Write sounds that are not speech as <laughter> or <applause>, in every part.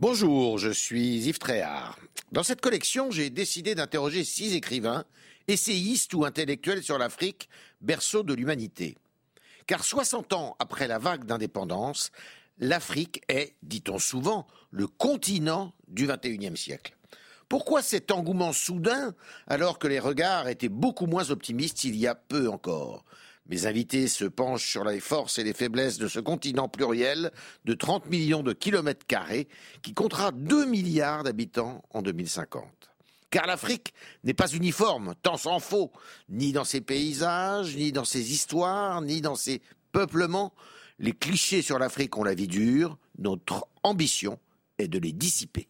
Bonjour, je suis Yves Tréhard. Dans cette collection, j'ai décidé d'interroger six écrivains, essayistes ou intellectuels sur l'Afrique, berceau de l'humanité. Car 60 ans après la vague d'indépendance, l'Afrique est, dit-on souvent, le continent du XXIe siècle. Pourquoi cet engouement soudain alors que les regards étaient beaucoup moins optimistes il y a peu encore? Mes invités se penchent sur les forces et les faiblesses de ce continent pluriel de 30 millions de kilomètres carrés qui comptera 2 milliards d'habitants en 2050. Car l'Afrique n'est pas uniforme, tant s'en faut, ni dans ses paysages, ni dans ses histoires, ni dans ses peuplements. Les clichés sur l'Afrique ont la vie dure, notre ambition est de les dissiper.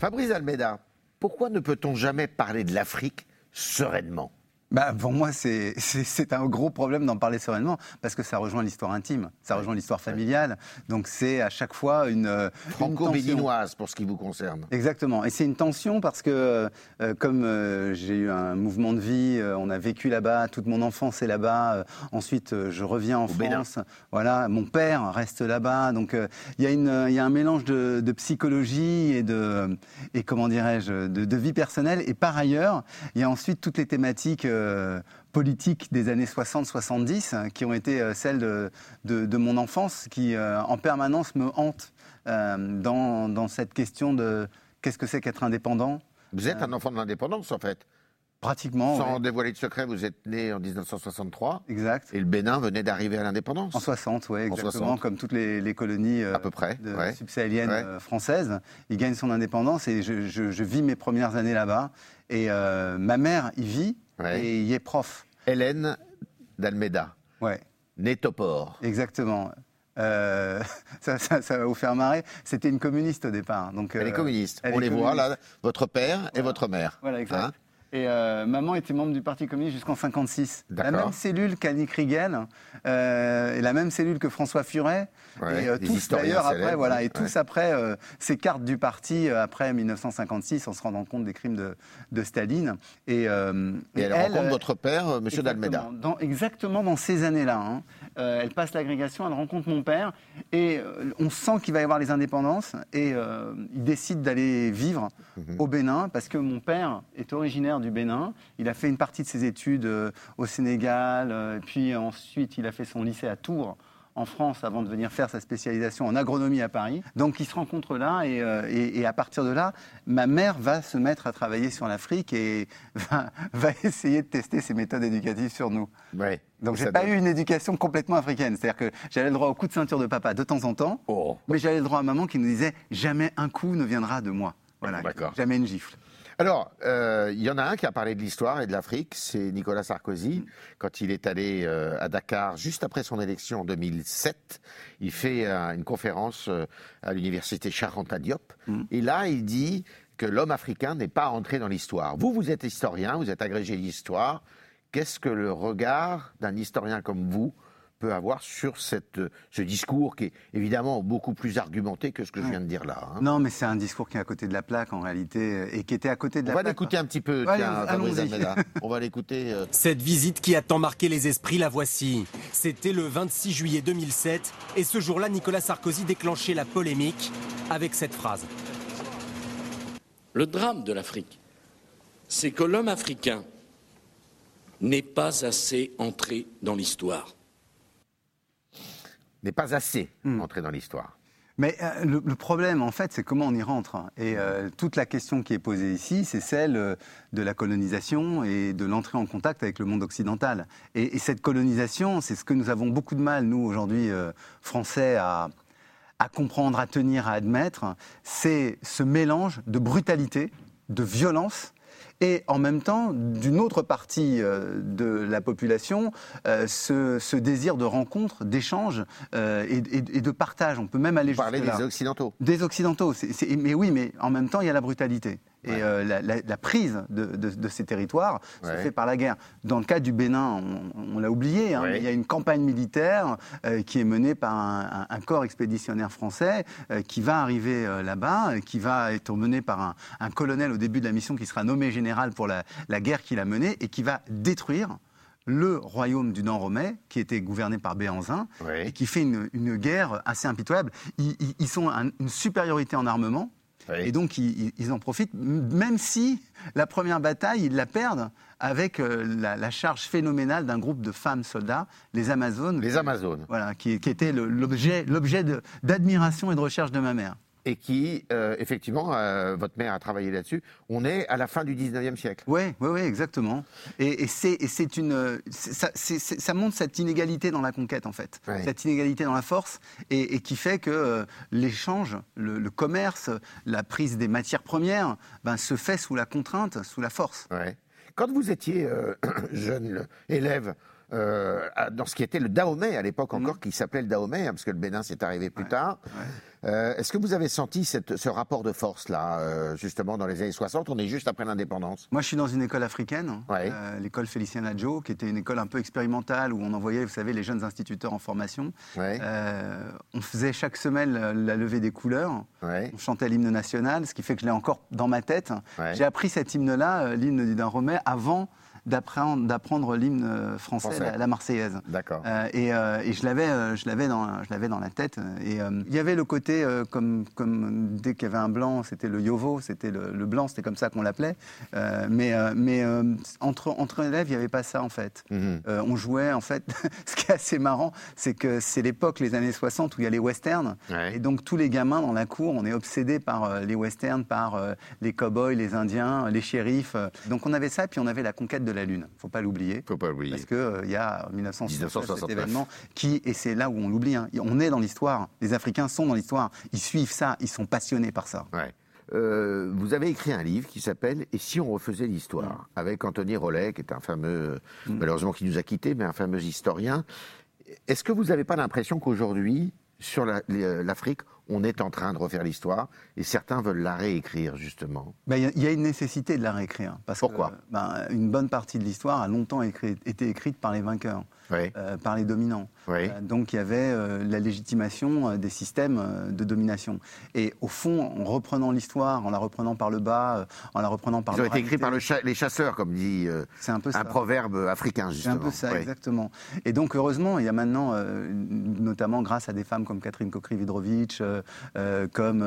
Fabrice Almeida, pourquoi ne peut-on jamais parler de l'Afrique sereinement? Bah, pour moi, <laughs> c'est un gros problème d'en parler sereinement, parce que ça rejoint l'histoire intime, ça rejoint l'histoire familiale. Donc c'est à chaque fois une. Euh, Franco-béninoise pour ce qui vous concerne. Exactement. Et c'est une tension parce que, euh, comme euh, j'ai eu un mouvement de vie, on a vécu là-bas, toute mon enfance est là-bas. ensuite, je reviens en France. Voilà, mon père reste là-bas. Donc il y, y, a un mélange de, de, psychologie et de. Et comment dirais-je de, de vie personnelle. Et par ailleurs, il y a ensuite toutes les thématiques euh, politiques des années 60-70 hein, qui ont été euh, celles de, de, mon enfance, qui euh, en permanence me hantent dans, dans, cette question de qu'est-ce que c'est qu'être indépendant. Vous êtes un enfant de l'indépendance en fait Pratiquement. Sans dévoiler de secret, vous êtes né en 1963. Exact. Et le Bénin venait d'arriver à l'indépendance. En 60, oui, exactement, comme toutes les, colonies à peu près, subsahéliennes françaises. Il gagne son indépendance et je, je, vis mes premières années là-bas. Et ma mère y vit, et il est prof. Hélène d'Almeida. Ouais. Nétopore. Exactement. Euh, <laughs> ça, va vous faire marrer. C'était une communiste au départ. Donc, elle est euh, communiste. On les voit là, votre père et votre mère. Voilà, exact. Hein et euh, maman était membre du Parti communiste jusqu'en 56. La même cellule qu'Annie Riegel, euh, et la même cellule que François Furet. et euh, tous d'ailleurs après, voilà, et tous après ces cartes du parti après 1956, en se rendant compte des crimes de, de Staline. Et, elle, rencontre votre père, Monsieur Dalmeda. exactement dans ces années-là. Hein. Elle passe l'agrégation, elle rencontre mon père, et on sent qu'il va y avoir les indépendances, et il décide d'aller vivre mhm. au Bénin parce que mon père est originaire du Bénin. Il a fait une partie de ses études euh, au Sénégal, euh, puis ensuite il a fait son lycée à Tours en France avant de venir faire sa spécialisation en agronomie à Paris. Donc ils se rencontrent là euh, et, à partir de là, ma mère va se mettre à travailler sur l'Afrique et <laughs> va, essayer de tester ses méthodes éducatives sur nous. Ouais, Donc j'ai pas eu une éducation complètement africaine. C'est-à-dire que j'avais le droit au coup de ceinture de papa de temps en temps, oh. mais j'avais le droit à maman qui nous disait jamais un coup ne viendra de moi. Voilà, jamais une gifle. Alors, euh, il y en a un qui a parlé de l'histoire et de l'Afrique, c'est Nicolas Sarkozy. Quand il est allé euh, à Dakar juste après son élection en 2007, il fait euh, une conférence à l'université Charenta Diop. Mm. Et là, il dit que l'homme africain n'est pas entré dans l'histoire. Vous, vous êtes historien, vous êtes agrégé d'histoire. Qu'est-ce que le regard d'un historien comme vous peut avoir sur cette, ce discours qui est évidemment beaucoup plus argumenté que ce que je viens de dire là. Hein. Non, mais c'est un discours qui est à côté de la plaque en réalité et qui était à côté de la plaque. On va l'écouter un petit peu, tiens, <laughs> On va l'écouter. Euh. Cette visite qui a tant marqué les esprits, la voici. C'était le 26 juillet 2007 et ce jour-là, Nicolas Sarkozy déclenchait la polémique avec cette phrase. Le drame de l'Afrique, c'est que l'homme africain n'est pas assez entré dans l'histoire n'est pas assez hmm. entré dans l'histoire. Mais euh, le, problème, en fait, c'est comment on y rentre. Et euh, toute la question qui est posée ici, c'est celle euh, de la colonisation et de l'entrée en contact avec le monde occidental. Et, cette colonisation, c'est ce que nous avons beaucoup de mal, nous, aujourd'hui, Français, à, à comprendre, à tenir, à admettre. C'est ce mélange de brutalité, de violence et en même temps, d'une autre partie euh, de la population, euh, ce, désir de rencontre, d'échange euh, et, de partage. On peut même aller Vous parlez des Occidentaux. Des Occidentaux. mais oui, mais en même temps, il y a la brutalité. Et euh, la, prise de, ces territoires se fait par la guerre. Dans le cas du Bénin, on, l'a oublié, hein, il y a une campagne militaire euh, qui est menée par un, corps expéditionnaire français euh, qui va arriver là-bas, qui va être mené par un, colonel au début de la mission qui sera nommé général pour la, guerre qu'il a menée et qui va détruire le royaume du Nord-Romais, qui était gouverné par Béanzin, et qui fait une, guerre assez impitoyable. Ils, ils, sont une supériorité en armement, et donc, ils, en profitent, même si la première bataille, ils la perdent avec euh, la, charge phénoménale d'un groupe de femmes soldats, les Amazones. Les Amazones. Voilà, qui, qui était l'objet d'admiration et de recherche de ma mère et qui, euh, effectivement, euh, votre mère a travaillé là-dessus. On est à la fin du 19e siècle. Oui, oui, oui, exactement. Et, c'est une, ça, ça, montre cette inégalité dans la conquête, en fait. Cette inégalité dans la force, et, qui fait que euh, l'échange, le, commerce, la prise des matières premières, ben, se fait sous la contrainte, sous la force. Ouais. Quand vous étiez <coughs> jeune élève, dans ce qui était le Dahomey à l'époque encore, mmh. qui s'appelait le Dahomey, hein, parce que le Bénin s'est arrivé plus tard. Euh, est-ce que vous avez senti ce rapport de force-là, euh, justement, dans les années 60 On est juste après l'indépendance. Moi, je suis dans une école africaine, euh, l'école Félicien Adjo, qui était une école un peu expérimentale où on envoyait, vous savez, les jeunes instituteurs en formation. on faisait chaque semaine la, levée des couleurs. On chantait l'hymne national, ce qui fait que je l'ai encore dans ma tête. J'ai appris cet hymne-là, l'hymne du Romet, avant d'apprendre l'hymne euh, français, La, Marseillaise. D'accord. Euh, et, euh, et, je l'avais, je l'avais dans, je l'avais dans la tête. Et il y avait le côté comme, comme dès qu'il y avait un blanc, c'était le yovo, c'était le, blanc, c'était comme ça qu'on l'appelait. mais, mais entre entre élèves, il n'y avait pas ça en fait. Mhm. on jouait en fait. <laughs> ce qui est assez marrant, c'est que c'est l'époque, les années 60, où il y a les westerns. Et donc tous les gamins dans la cour, on est obsédés par les westerns, par les cow-boys, les Indiens, les shérifs. Donc on avait ça, puis on avait la conquête de la Lune. Il ne faut pas l'oublier. faut pas l'oublier. Parce qu'il euh, il y a 1969, cet événement qui, et c'est là où on l'oublie, hein. on est dans l'histoire. Les Africains sont dans l'histoire. Ils suivent ça, ils sont passionnés par ça. Ouais. Euh, vous avez écrit un livre qui s'appelle Et si on refaisait l'histoire mm. avec Anthony Rollet, qui est un fameux, mm. malheureusement qui nous a quittés, mais un fameux historien. Est-ce que vous n'avez pas l'impression qu'aujourd'hui, sur euh, l'Afrique, on est en train de refaire l'histoire et certains veulent la réécrire justement. Ben, il y, a une nécessité de la réécrire. Parce Pourquoi? ben, Une bonne partie de l'histoire a longtemps été écrite par les vainqueurs. Euh, par les dominants. Euh, donc il y avait euh, la légitimation des systèmes de domination. Et au fond, en reprenant l'histoire, en la reprenant par le bas, en la reprenant par Ils ont été écrits par les chasseurs, comme dit un, peu un proverbe africain, justement. C'est un peu ça, exactement. Et donc heureusement, il y a maintenant, notamment grâce à des femmes comme Catherine Kokrividrovitch, comme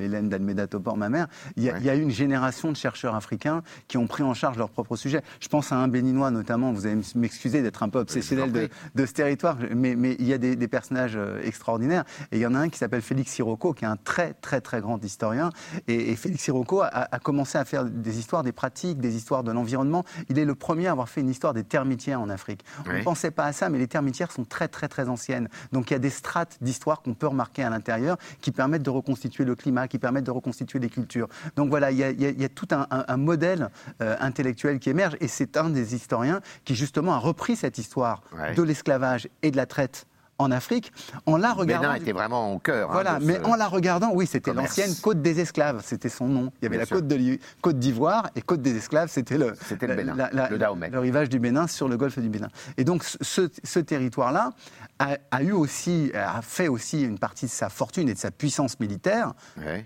Hélène d'Almeida Topor, ma mère, il y, a, il y, a, eu une génération de chercheurs africains qui ont pris en charge leur propre sujet. Je pense à un béninois notamment, vous allez m'excuser d'être un peu obsessionnel de, ce territoire. Mais, il y a des, personnages euh, extraordinaires. Et il y en a un qui s'appelle Félix Sirocco, qui est un très, très, très grand historien. Et, Félix Sirocco a, commencé à faire des histoires des pratiques, des histoires de l'environnement. Il est le premier à avoir fait une histoire des termitières en Afrique. On ne pensait pas à ça, mais les termitières sont très, très, très anciennes. Donc il y a des strates d'histoire qu'on peut remarquer à l'intérieur qui permettent de reconstituer le climat, qui permettent de reconstituer les cultures. Donc voilà, il y a, tout un, modèle euh, intellectuel qui émerge. Et c'est un des historiens qui justement a repris cette histoire de l'esclavage et de la traite en Afrique, en la regardant. Bénin était vraiment au cœur. Hein, voilà, mais en la regardant, oui, c'était l'ancienne côte des esclaves, c'était son nom. Il y avait la côte, de, côte d'Ivoire et côte des esclaves, c'était le, le, Bénin, le, le, rivage du Bénin sur le golfe du Bénin. Et donc ce, ce territoire-là a, eu aussi, a fait aussi une partie de sa fortune et de sa puissance militaire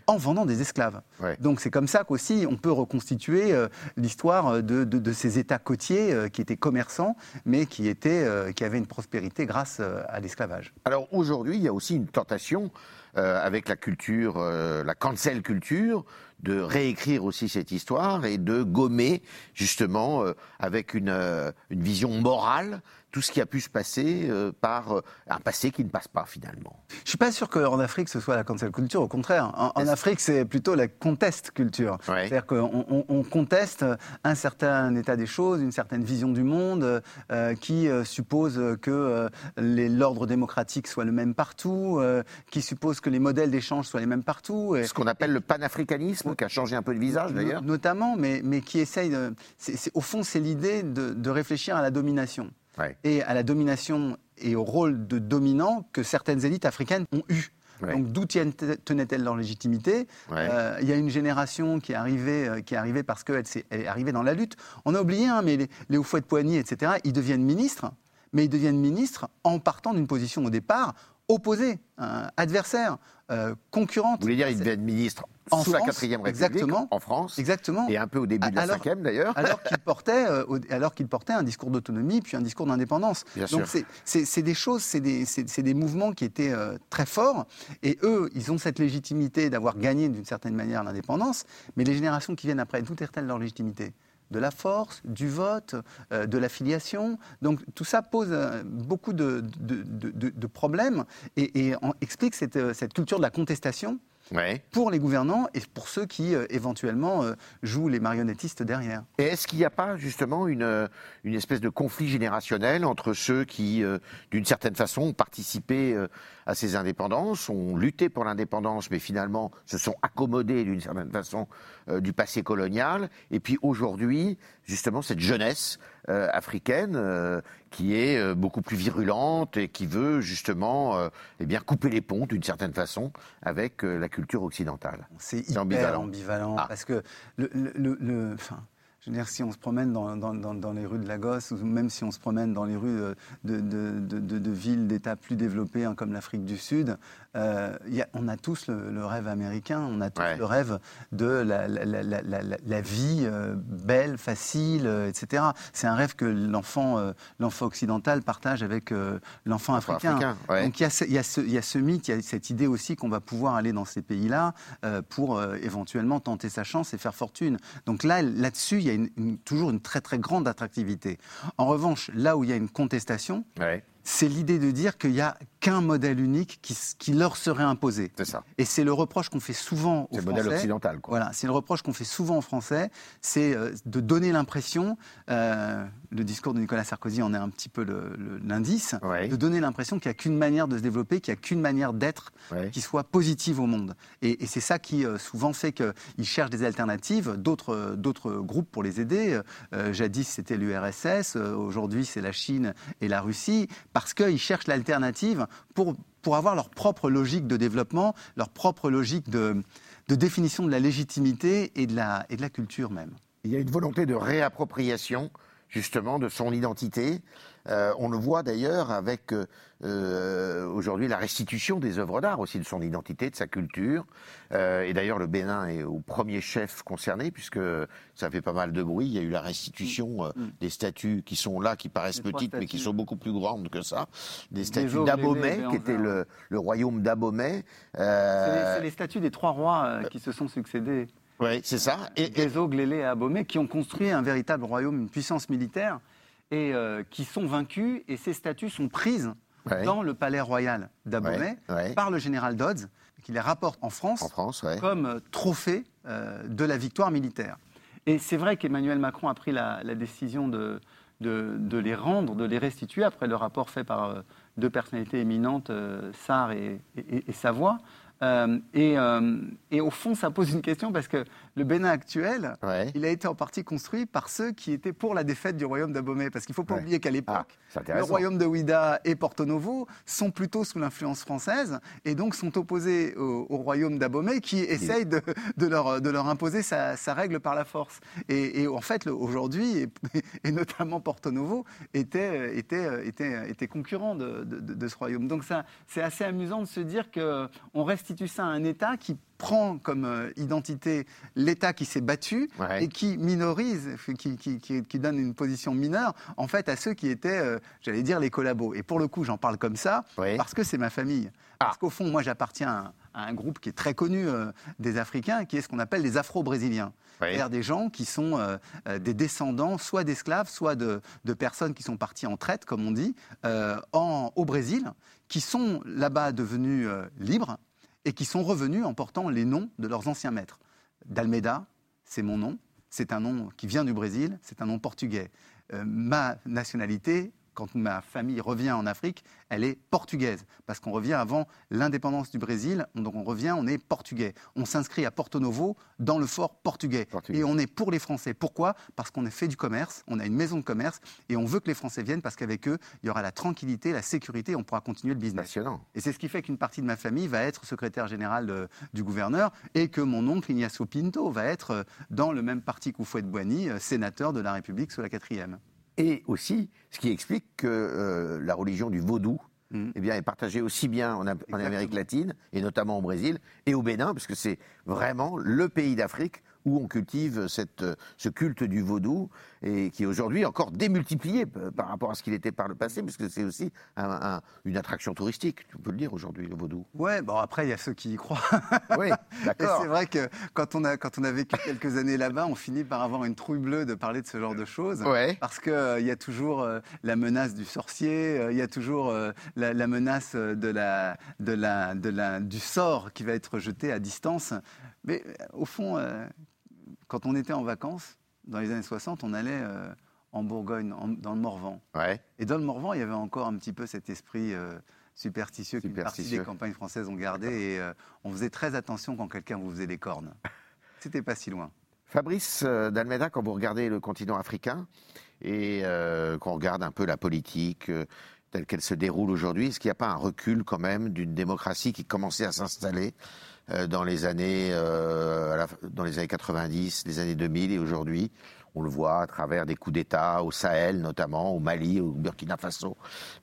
en vendant des esclaves. Donc c'est comme ça qu'aussi on peut reconstituer euh, l'histoire de, de, ces États côtiers euh, qui étaient commerçants, mais qui, étaient, euh, qui avaient une prospérité grâce à l'esclavage. Alors aujourd'hui, il y a aussi une tentation avec la culture, la cancel culture, de réécrire aussi cette histoire et de gommer justement avec une, une vision morale tout ce qui a pu se passer euh, par euh, un passé qui ne passe pas finalement. Je ne suis pas sûr qu'en Afrique ce soit la cancel culture, au contraire. En, Afrique c'est plutôt la conteste culture. C'est-à-dire qu'on conteste un certain état des choses, une certaine vision du monde euh, qui suppose que l'ordre démocratique soit le même partout, qui suppose que les modèles d'échange soient les mêmes partout. Ce qu'on appelle le panafricanisme, qui a changé un peu de visage d'ailleurs. Notamment, mais, mais qui essaye de... au fond c'est l'idée de réfléchir à la domination et à la domination et au rôle de dominant que certaines élites africaines ont eu. Donc d'où tenait-elle leur légitimité? Euh, Il y a une génération qui est arrivée, euh, qui est arrivée parce qu'elle est, arrivée dans la lutte. On a oublié, hein, mais les, les hauts de poignées, etc., ils deviennent ministres, mais ils deviennent ministres en partant d'une position au départ opposée, adversaire, euh, concurrente. Vous voulez dire, ils deviennent ministres en sous la 4 République, exactement, en France, exactement. et un peu au début de la 5 d'ailleurs. Alors qu'il <laughs> portait, euh, alors qu'il portait un discours d'autonomie, puis un discours d'indépendance. Donc c'est des choses, c'est des, des, mouvements qui étaient euh, très forts, et eux, ils ont cette légitimité d'avoir gagné d'une certaine manière l'indépendance, mais les générations qui viennent après, d'où est-elle leur légitimité? De la force, du vote, euh, de l'affiliation. Donc tout ça pose euh, beaucoup de, problèmes et, explique cette, cette, culture de la contestation pour les gouvernants et pour ceux qui euh, éventuellement euh, jouent les marionnettistes derrière. Et est-ce qu'il n'y a pas justement une, euh, une espèce de conflit générationnel entre ceux qui, d'une certaine façon, ont participé à ces indépendances, ont lutté pour l'indépendance, mais finalement se sont accommodés d'une certaine façon du passé colonial, et puis aujourd'hui, justement, cette jeunesse africaine qui est beaucoup plus virulente et qui veut justement eh bien, couper les ponts d'une certaine façon avec la culture occidentale. C'est hyper ambivalent, ambivalent ah. parce que le, le, le enfin, je veux dire, si on se promène dans, les rues de Lagos, ou même si on se promène dans les rues de, de villes d'États plus développés, hein, comme l'Afrique du Sud, euh, y a, on a tous le, rêve américain, on a tous le rêve de la, la, la, la vie euh, belle, facile, euh, etc. C'est un rêve que l'enfant occidental partage avec l'enfant africain. Donc y, y il y, a ce, mythe, il y a cette idée aussi qu'on va pouvoir aller dans ces pays-là pour éventuellement tenter sa chance et faire fortune. Donc là, là-dessus, il y a toujours une très très grande attractivité. En revanche, là où il y a une contestation, c'est l'idée de dire qu'il n'y a qu'un modèle unique qui, leur serait imposé. C'est ça. Et c'est le reproche qu'on fait souvent aux Français. C'est le modèle occidental. Quoi. Voilà, c'est le reproche qu'on fait souvent aux Français, c'est euh, de donner l'impression, euh, le discours de Nicolas Sarkozy en est un petit peu l'indice, de donner l'impression qu'il n'y a qu'une manière de se développer, qu'il n'y a qu'une manière d'être qui soit positive au monde. Et, c'est ça qui euh, souvent fait qu'ils cherchent des alternatives, d'autres groupes pour les aider. jadis, c'était l'URSS, aujourd'hui, c'est la Chine et la Russie parce qu'ils cherchent l'alternative pour, pour avoir leur propre logique de développement, leur propre logique de, de définition de la légitimité et de la, et de la culture même. Il y a une volonté de réappropriation justement de son identité. Euh, on le voit d'ailleurs avec euh, euh, aujourd'hui la restitution des œuvres d'art aussi de son identité, de sa culture. et d'ailleurs le Bénin est au premier chef concerné puisque ça fait pas mal de bruit. Il y a eu la restitution mm. Mm. des statues qui sont là, qui paraissent petites mais qui sont beaucoup plus grandes que ça. Des statues d'Abomey, qui était le, royaume d'Abomey. C'est les, statues des trois rois qui se sont succédés. Oui, c'est ça. Et, Gézo, Glélé et Abomey, qui ont construit un véritable royaume, une puissance militaire, et euh, qui sont vaincus, et ces statues sont prises dans le palais royal d'Abomey par le général Dodds, qui les rapporte en France, comme euh, trophée euh, de la victoire militaire. Et c'est vrai qu'Emmanuel Macron a pris la, décision de, de, les rendre, de les restituer, après le rapport fait par deux personnalités éminentes, Sarr et, et Savoie. Euh, euh, et, au fond, ça pose une question parce que le Bénin actuel, il a été en partie construit par ceux qui étaient pour la défaite du royaume d'Abomey. Parce qu'il ne faut pas oublier qu'à l'époque, ah, le royaume de Ouida et Porto Novo sont plutôt sous l'influence française et donc sont opposés au, royaume d'Abomey qui essaye de, leur, de leur imposer sa, règle par la force. Et, en fait, aujourd'hui, <laughs> et, notamment Porto Novo, était, était, était, était concurrent de, de, ce royaume. Donc c'est assez amusant de se dire qu'on restitue ça à un État qui prend comme euh, identité l'État qui s'est battu et qui minorise, qui, qui, qui, donne une position mineure, en fait, à ceux qui étaient, euh, j'allais dire, les collabos. Et pour le coup, j'en parle comme ça, parce que c'est ma famille. Ah. Parce qu'au fond, moi, j'appartiens à, un groupe qui est très connu euh, des Africains, qui est ce qu'on appelle les Afro-Brésiliens. C'est-à-dire des gens qui sont des descendants soit d'esclaves, soit de, de, personnes qui sont parties en traite, comme on dit, en, au Brésil, qui sont là-bas devenus libres et qui sont revenus en portant les noms de leurs anciens maîtres. D'Almeida, c'est mon nom, c'est un nom qui vient du Brésil, c'est un nom portugais. Euh, ma nationalité, quand ma famille revient en Afrique, elle est portugaise. Parce qu'on revient avant l'indépendance du Brésil, donc on revient, on est portugais. On s'inscrit à Porto Novo dans le fort portugais. Et on est pour les Français. Pourquoi? Parce qu'on a fait du commerce, on a une maison de commerce, et on veut que les Français viennent parce qu'avec eux, il y aura la tranquillité, la sécurité, on pourra continuer le business. Passionnant. Et c'est ce qui fait qu'une partie de ma famille va être secrétaire général du gouverneur, et que mon oncle Ignacio Pinto va être euh, dans le même parti qu'Oufouette-Boigny, euh, sénateur de la République sous la quatrième et aussi ce qui explique que euh, la religion du vaudou mm. eh bien, est partagée aussi bien en, en Amérique latine, et notamment au Brésil, et au Bénin, parce que c'est vraiment le pays d'Afrique où on cultive cette, ce culte du vaudou et qui est aujourd'hui encore démultiplié par rapport à ce qu'il était par le passé, parce que c'est aussi une attraction touristique, tu peux le dire aujourd'hui, le vaudou. Ouais, bon après il y a ceux qui y croient. <laughs> Oui, d'accord. c'est vrai que quand on, a, quand on a vécu quelques années là-bas, on finit par avoir une trouille bleue de parler de ce genre de choses, ouais. parce qu'il euh, il y a toujours euh, la menace du sorcier, euh, il y a toujours la, la, menace de la, de la, de la, du sort qui va être jeté à distance. Mais au fond, quand on était en vacances, dans les années 60, on allait euh, en Bourgogne, dans le Morvan. Et dans le Morvan, il y avait encore un petit peu cet esprit euh, superstitieux qu'une partie des campagnes françaises ont gardé. Et euh, on faisait très attention quand quelqu'un vous faisait des cornes. <laughs> C'était pas si loin. Fabrice Dalmeda, quand vous regardez le continent africain et qu'on regarde un peu la politique telle qu'elle se déroule aujourd'hui, est-ce qu'il n'y a pas un recul quand même d'une démocratie qui commençait à s'installer dans les années euh, dans les années 90, les années 2000 et aujourd'hui. On le voit à travers des coups d'État au Sahel notamment, au Mali, au Burkina Faso,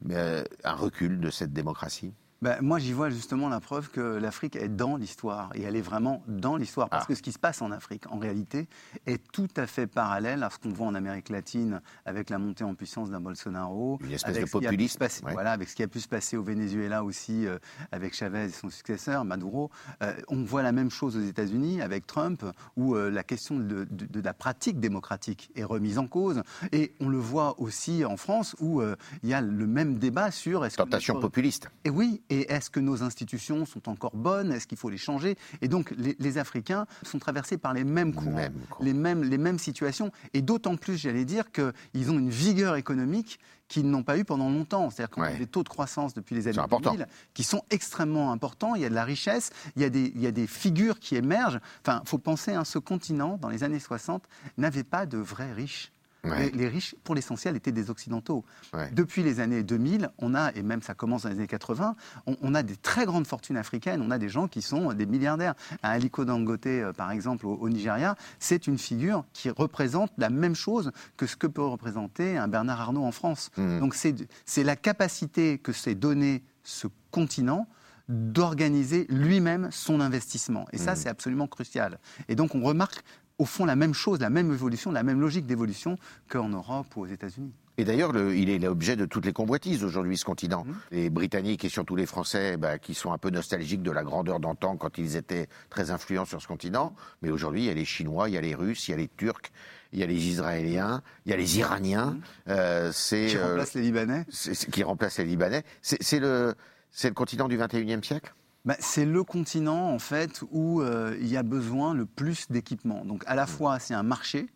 euh, un recul de cette démocratie? Ben, moi, j'y vois justement la preuve que l'Afrique est dans l'histoire. Et elle est vraiment dans l'histoire. Parce ah. que ce qui se passe en Afrique, en réalité, est tout à fait parallèle à ce qu'on voit en Amérique latine avec la montée en puissance d'un Bolsonaro. Une espèce de populisme. Voilà, avec ce qui a pu se passer au Venezuela aussi, euh, avec Chavez et son successeur, Maduro. Euh, on voit la même chose aux États-Unis avec Trump, où euh, la question de, de, la pratique démocratique est remise en cause. Et on le voit aussi en France, où il y a le même débat sur... Tentation populiste. Et oui, et est-ce que nos institutions sont encore bonnes? Est-ce qu'il faut les changer? Et donc, les, Africains sont traversés par les mêmes courants, les, mêmes, les mêmes situations. Et d'autant plus, j'allais dire, qu'ils ont une vigueur économique qu'ils n'ont pas eu pendant longtemps. C'est-à-dire qu'on a des taux de croissance depuis les années 2000 qui sont extrêmement importants. Il y a de la richesse, il y a des, il y a des figures qui émergent. Enfin, il faut penser, à hein, ce continent, dans les années 60, n'avait pas de vrais riches. Les, riches, pour l'essentiel, étaient des Occidentaux. Depuis les années 2000, on a, et même ça commence dans les années 80, on, a des très grandes fortunes africaines, on a des gens qui sont des milliardaires. Un Aliko Dangote, euh, par exemple, au, Nigeria, c'est une figure qui représente la même chose que ce que peut représenter un Bernard Arnault en France. Mmh. Donc c'est la capacité que s'est donné ce continent d'organiser lui-même son investissement. Et ça, mmh. c'est absolument crucial. Et donc, on remarque au fond la même chose, la même évolution, la même logique d'évolution qu'en Europe ou aux États-Unis. Et d'ailleurs, il est l'objet de toutes les convoitises aujourd'hui, ce continent. Mmh. Les Britanniques et surtout les Français, bah, qui sont un peu nostalgiques de la grandeur d'antan quand ils étaient très influents sur ce continent. Mais aujourd'hui, il y a les Chinois, il y a les Russes, il y a les Turcs, il y a les Israéliens, il y a les Iraniens. Mmh. Euh, qui euh, remplacent les Libanais Qui remplacent les Libanais. C'est le, le continent du 21e siècle? Bah, c'est le continent en fait où euh, il y a besoin le plus d'équipements. Donc à la mm. fois c'est un marché,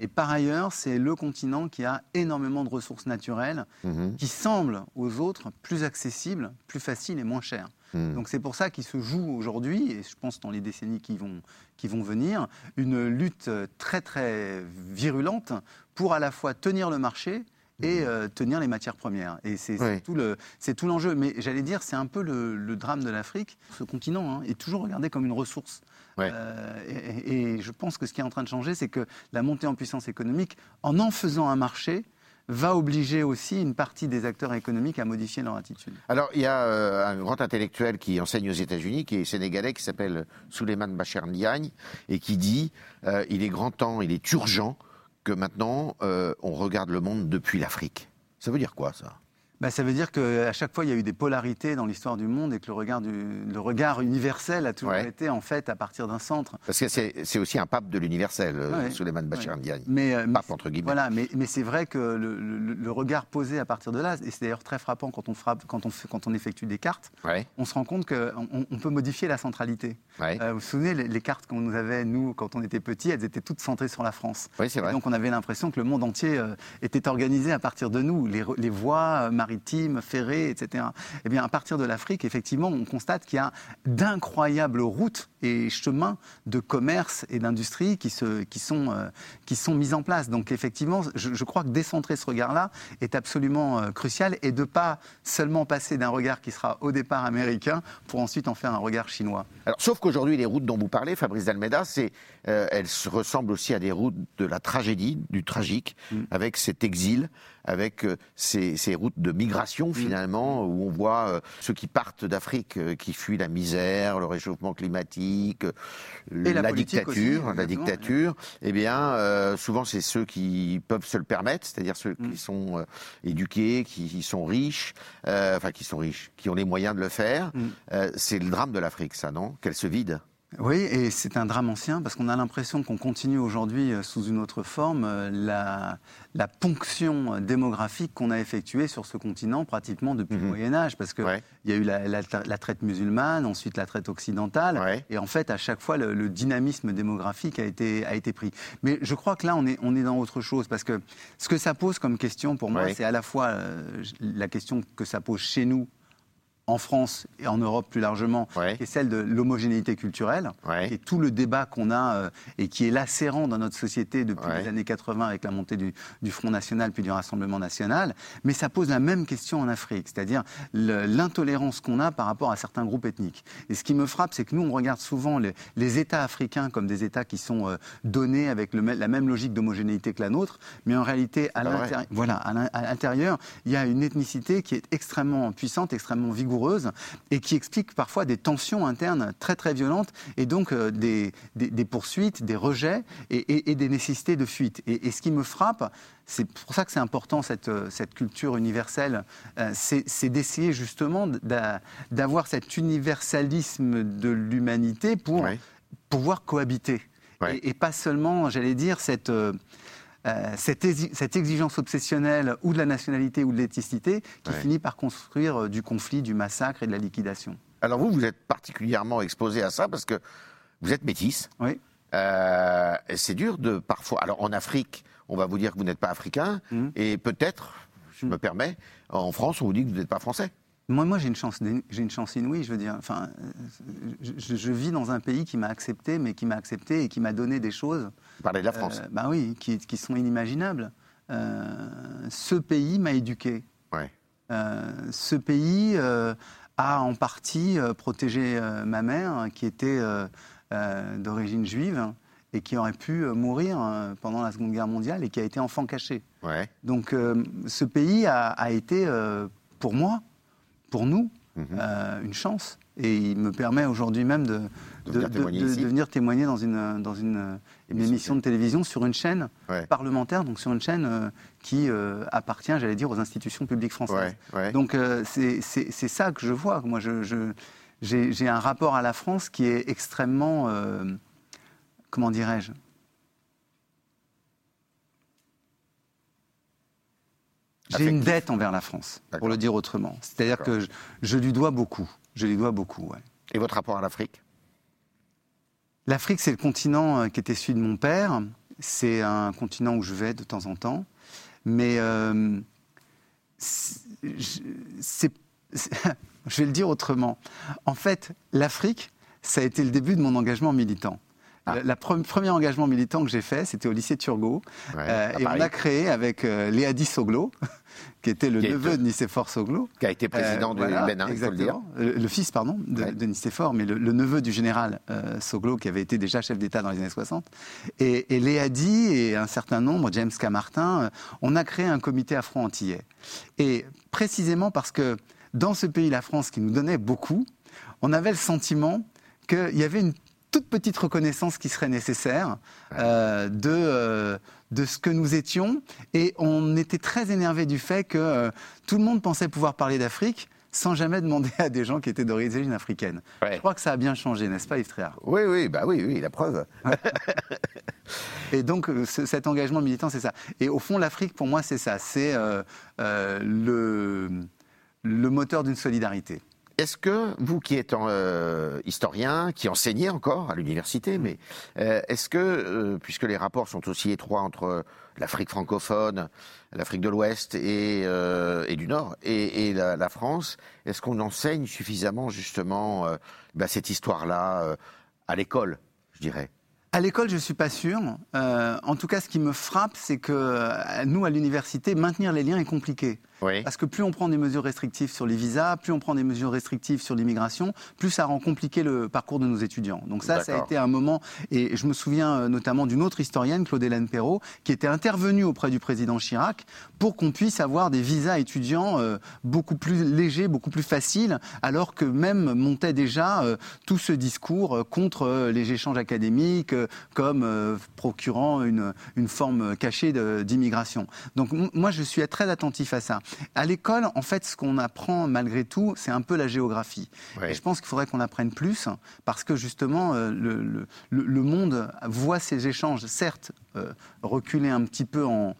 Et par ailleurs, c'est le continent qui a énormément de ressources naturelles mm-hmm. qui semblent aux autres plus accessibles, plus faciles et moins chères. Mm. Donc c'est pour ça qu'il se joue aujourd'hui, et je pense dans les décennies qui vont, qui vont venir, une lutte très très virulente pour à la fois tenir le marché et mhm. euh, tenir les matières premières. Et c'est tout l'enjeu. Mais j'allais dire, c'est un peu le, drame de l'Afrique. Ce continent hein, est toujours regardé comme une ressource. Euh, et, je pense que ce qui est en train de changer, c'est que la montée en puissance économique, en en faisant un marché, va obliger aussi une partie des acteurs économiques à modifier leur attitude. Alors, il y a euh, un grand intellectuel qui enseigne aux États-Unis, qui est sénégalais, qui s'appelle Souleymane Bachar Ndiaye, et qui dit il est grand temps, il est urgent que maintenant, euh, on regarde le monde depuis l'Afrique. Ça veut dire quoi, ça? Bah, Ça veut dire qu'à chaque fois, il y a eu des polarités dans l'histoire du monde et que le regard, du, le regard universel a toujours été en fait à partir d'un centre. Parce que c'est aussi un pape de l'universel, euh, Suleiman Bachir ouais. Mais, euh, pape, entre guillemets. Voilà, mais, mais c'est vrai que le, le, regard posé à partir de là, et c'est d'ailleurs très frappant quand on, frappe, quand on, quand on effectue des cartes, on se rend compte qu'on on peut modifier la centralité. Euh, vous vous souvenez, les, cartes qu'on nous avait, nous, quand on était petits, elles étaient toutes centrées sur la France. Oui, c'est vrai. donc on avait l'impression que le monde entier était organisé à partir de nous, les, les voies maritimes, ferrées, etc. Eh bien, à partir de l'Afrique, effectivement, on constate qu'il y a d'incroyables routes et chemins de commerce et d'industrie qui, qui, sont, euh, qui sont mis en place. Donc, effectivement, je, crois que décentrer ce regard-là est absolument euh, crucial et de ne pas seulement passer d'un regard qui sera au départ américain pour ensuite en faire un regard chinois. Alors, sauf qu'aujourd'hui, les routes dont vous parlez, Fabrice Dalmeda, c'est, euh, elles ressemblent aussi à des routes de la tragédie, du tragique, mm. avec cet exil, avec euh, ces, routes de migration mm. finalement, où on voit euh, ceux qui partent d'Afrique, euh, qui fuient la misère, le réchauffement climatique, la, dictature, la dictature. Eh bien, souvent c'est ceux qui peuvent se le permettre, c'est-à-dire ceux qui mm. sont éduqués, qui, sont riches, enfin qui sont riches, qui ont les moyens de le faire. Mm. c'est le drame de l'Afrique, ça, non? Qu'elle se vide. Oui, et c'est un drame ancien parce qu'on a l'impression qu'on continue aujourd'hui euh, sous une autre forme euh, la, la ponction démographique qu'on a effectuée sur ce continent pratiquement depuis le mhm. Moyen Âge, parce qu'il il y a eu la, traite musulmane, ensuite la traite occidentale, et en fait à chaque fois le, dynamisme démographique a été, a été pris. Mais je crois que là on est, on est dans autre chose, parce que ce que ça pose comme question pour moi, c'est à la fois euh, la question que ça pose chez nous en France et en Europe plus largement, qui est celle de l'homogénéité culturelle, et tout le débat qu'on a euh, et qui est lacérant dans notre société depuis les années 80 avec la montée du, Front National puis du Rassemblement National. Mais ça pose la même question en Afrique, c'est-à-dire l'intolérance qu'on a par rapport à certains groupes ethniques. Et ce qui me frappe, c'est que nous, on regarde souvent les, États africains comme des États qui sont euh, donnés avec la même logique d'homogénéité que la nôtre, mais en réalité, à l'intérieur, voilà, à l'intérieur, il y a une ethnicité qui est extrêmement puissante, extrêmement vigoureuse et qui explique parfois des tensions internes très très violentes et donc euh, des, des, poursuites, des rejets et, des nécessités de fuite. Et, ce qui me frappe, c'est pour ça que c'est important cette, cette, culture universelle, euh, c'est d'essayer justement d'avoir cet universalisme de l'humanité pour pouvoir cohabiter. Et, pas seulement, j'allais dire, cette... Euh, cette, exigence obsessionnelle ou de la nationalité ou de l'ethnicité qui finit par construire euh, du conflit, du massacre et de la liquidation. Alors vous, vous êtes particulièrement exposé à ça parce que vous êtes métisse. Oui. Euh, c'est dur de parfois. Alors en Afrique, on va vous dire que vous n'êtes pas africain, mmh. et peut-être, je mmh. me permets, en France, on vous dit que vous n'êtes pas français. Moi, moi j'ai une chance, j'ai une chance inouïe. Je veux dire, enfin, je, vis dans un pays qui m'a accepté, mais qui m'a accepté et qui m'a donné des choses. Vous parlez de la France. Euh, bah oui, qui, qui sont inimaginables. Euh, ce pays m'a éduqué. Ouais. Euh, ce pays a en partie protégé ma mère, qui était d'origine juive et qui aurait pu mourir pendant la Seconde Guerre mondiale et qui a été enfant caché. Ouais. Donc, ce pays a, a été, pour moi, pour nous mhm. euh, une chance. Et il me permet aujourd'hui même de, de, venir témoigner dans une, dans une, émission de télévision sur une chaîne parlementaire, donc sur une chaîne euh, qui euh, appartient, j'allais dire, aux institutions publiques françaises. Donc c'est ça que je vois. Moi, j'ai un rapport à la France qui est extrêmement, comment dirais-je, J'ai une dette envers la France, pour le dire autrement. C'est-à-dire que je, lui dois beaucoup. Je lui dois beaucoup, ouais. Et votre rapport à l'Afrique? L'Afrique, c'est le continent euh, qui était celui de mon père. C'est un continent où je vais de temps en temps. Mais euh, c'est, <laughs> je vais le dire autrement. En fait, l'Afrique, ça a été le début de mon engagement militant. Ah. Le premier engagement militant que j'ai fait, c'était au lycée Turgot. Euh, et on a créé avec euh, Léadi Soglo, <laughs> qui était le neveu de Nicéphore Soglo. Qui a été président euh, du Bénin, il faut le dire. Le, fils, pardon, de, Nicéphore, mais le, neveu du général Soglo, qui avait été déjà chef d'État dans les années 60. Et, et Léadi et un certain nombre, James Camartin, on a créé un comité afro-antillais. Et précisément parce que dans ce pays, la France, qui nous donnait beaucoup, on avait le sentiment qu'il y avait une toute petite reconnaissance qui serait nécessaire euh, de, euh, de ce que nous étions et on était très énervé du fait que tout le monde pensait pouvoir parler d'Afrique sans jamais demander <laughs> à des gens qui étaient d'origine africaine. Je crois que ça a bien changé, n'est-ce pas, Yves Oui, oui, bah oui, oui, la preuve. <laughs> et donc, euh, cet engagement militant, c'est ça. Et au fond, l'Afrique, pour moi, c'est ça. C'est euh, euh, le, le moteur d'une solidarité. Est-ce que vous qui êtes euh, historien, qui enseignez encore à l'université, mais euh, est-ce que, euh, puisque les rapports sont aussi étroits entre l'Afrique francophone, l'Afrique de l'Ouest et, du Nord et, la, France, est-ce qu'on enseigne suffisamment justement bah, cette histoire-là à l'école, je dirais? À l'école, je ne suis pas sûr. en tout cas, ce qui me frappe, c'est que nous, à l'université, maintenir les liens est compliqué. Parce que plus on prend des mesures restrictives sur les visas, plus on prend des mesures restrictives sur l'immigration, plus ça rend compliqué le parcours de nos étudiants. Donc ça, ça a été un moment, et je me souviens euh, notamment d'une autre historienne, Claude Hélène Perrault, qui était intervenue auprès du président Chirac pour qu'on puisse avoir des visas étudiants euh, beaucoup plus légers, beaucoup plus faciles, alors que même montait déjà euh, tout ce discours contre les échanges académiques comme procurant une, une forme cachée d'immigration. Donc moi, je suis très attentif à ça. À l'école, en fait, ce qu'on apprend malgré tout, c'est un peu la géographie. Et je pense qu'il faudrait qu'on apprenne plus, parce que justement, euh, le, monde voit ces échanges, certes, euh, reculer un petit peu en,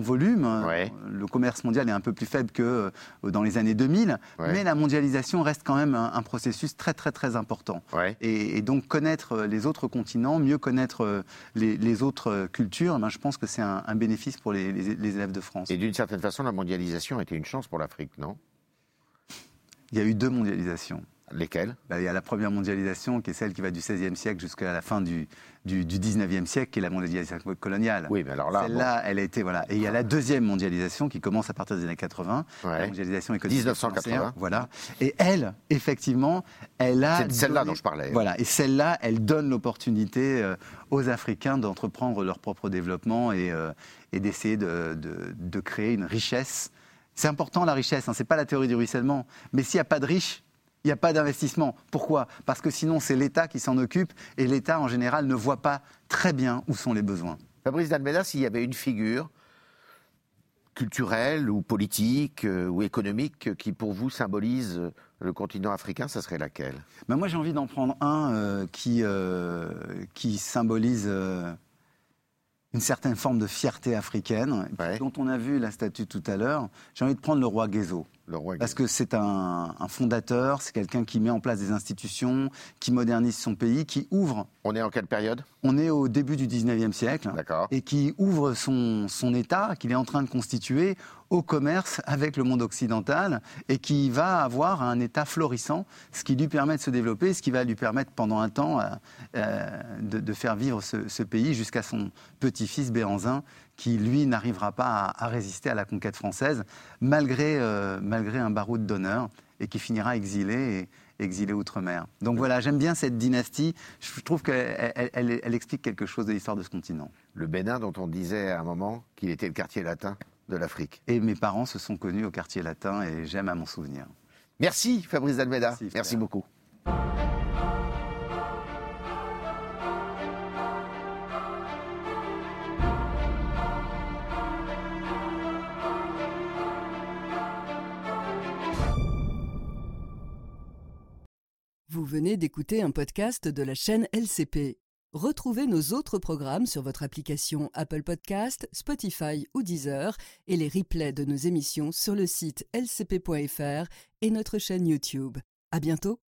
volume. Le commerce mondial est un peu plus faible que euh, dans les années 2000, mais la mondialisation reste quand même un, processus très très très important. Et, donc connaître les autres continents, mieux connaître les, autres cultures, ben, je pense que c'est un, bénéfice pour les, les élèves de France. Et d'une certaine façon, la mondialisation était une chance pour l'Afrique, non? Il y a eu deux mondialisations. Lesquelles? Bah, Il y a la première mondialisation, qui est celle qui va du XVIe siècle jusqu'à la fin du, du, XIXe siècle, qui est la mondialisation coloniale. Oui, mais alors là. Celle-là, elle a été. Voilà. Et il y a la deuxième mondialisation qui commence à partir des années 80, la mondialisation économique. 1980. Voilà. Et elle, effectivement, elle a. C'est celle-là dont je parlais. Voilà. Et celle-là, elle donne l'opportunité euh, aux Africains d'entreprendre leur propre développement et, euh, et d'essayer de, de, de, créer une richesse. C'est important la richesse, hein, c'est pas la théorie du ruissellement. Mais s'il n'y a pas de riches, il n'y a pas d'investissement. Pourquoi? Parce que sinon, c'est l'État qui s'en occupe et l'État, en général, ne voit pas très bien où sont les besoins. Fabrice Dalmeda, s'il y avait une figure culturelle ou politique euh, ou économique qui, pour vous, symbolise le continent africain, ça serait laquelle? Ben Moi, j'ai envie d'en prendre un euh, qui, euh, qui symbolise une certaine forme de fierté africaine, dont on a vu la statue tout à l'heure. J'ai envie de prendre le roi Guézo. Parce que c'est un, fondateur, c'est quelqu'un qui met en place des institutions, qui modernise son pays, qui ouvre. On est en quelle période? On est au début du 19e siècle. Et qui ouvre son, son État, qu'il est en train de constituer, au commerce avec le monde occidental et qui va avoir un État florissant, ce qui lui permet de se développer, ce qui va lui permettre pendant un temps euh, euh, de, faire vivre ce, ce pays jusqu'à son petit-fils Béranzin, qui, lui, n'arrivera pas à, résister à la conquête française, malgré, euh, malgré un baroud d'honneur, et qui finira exilé, et, exilé outre-mer. Donc voilà, j'aime bien cette dynastie. Je trouve qu'elle elle, explique quelque chose de l'histoire de ce continent. Le Bénin, dont on disait à un moment qu'il était le quartier latin de l'Afrique. Et mes parents se sont connus au quartier latin, et j'aime à m'en souvenir. Merci Fabrice Dalmeda. Merci beaucoup. Venez d'écouter un podcast de la chaîne LCP. Retrouvez nos autres programmes sur votre application Apple Podcast, Spotify ou Deezer et les replays de nos émissions sur le site lcp.fr et notre chaîne YouTube. À bientôt!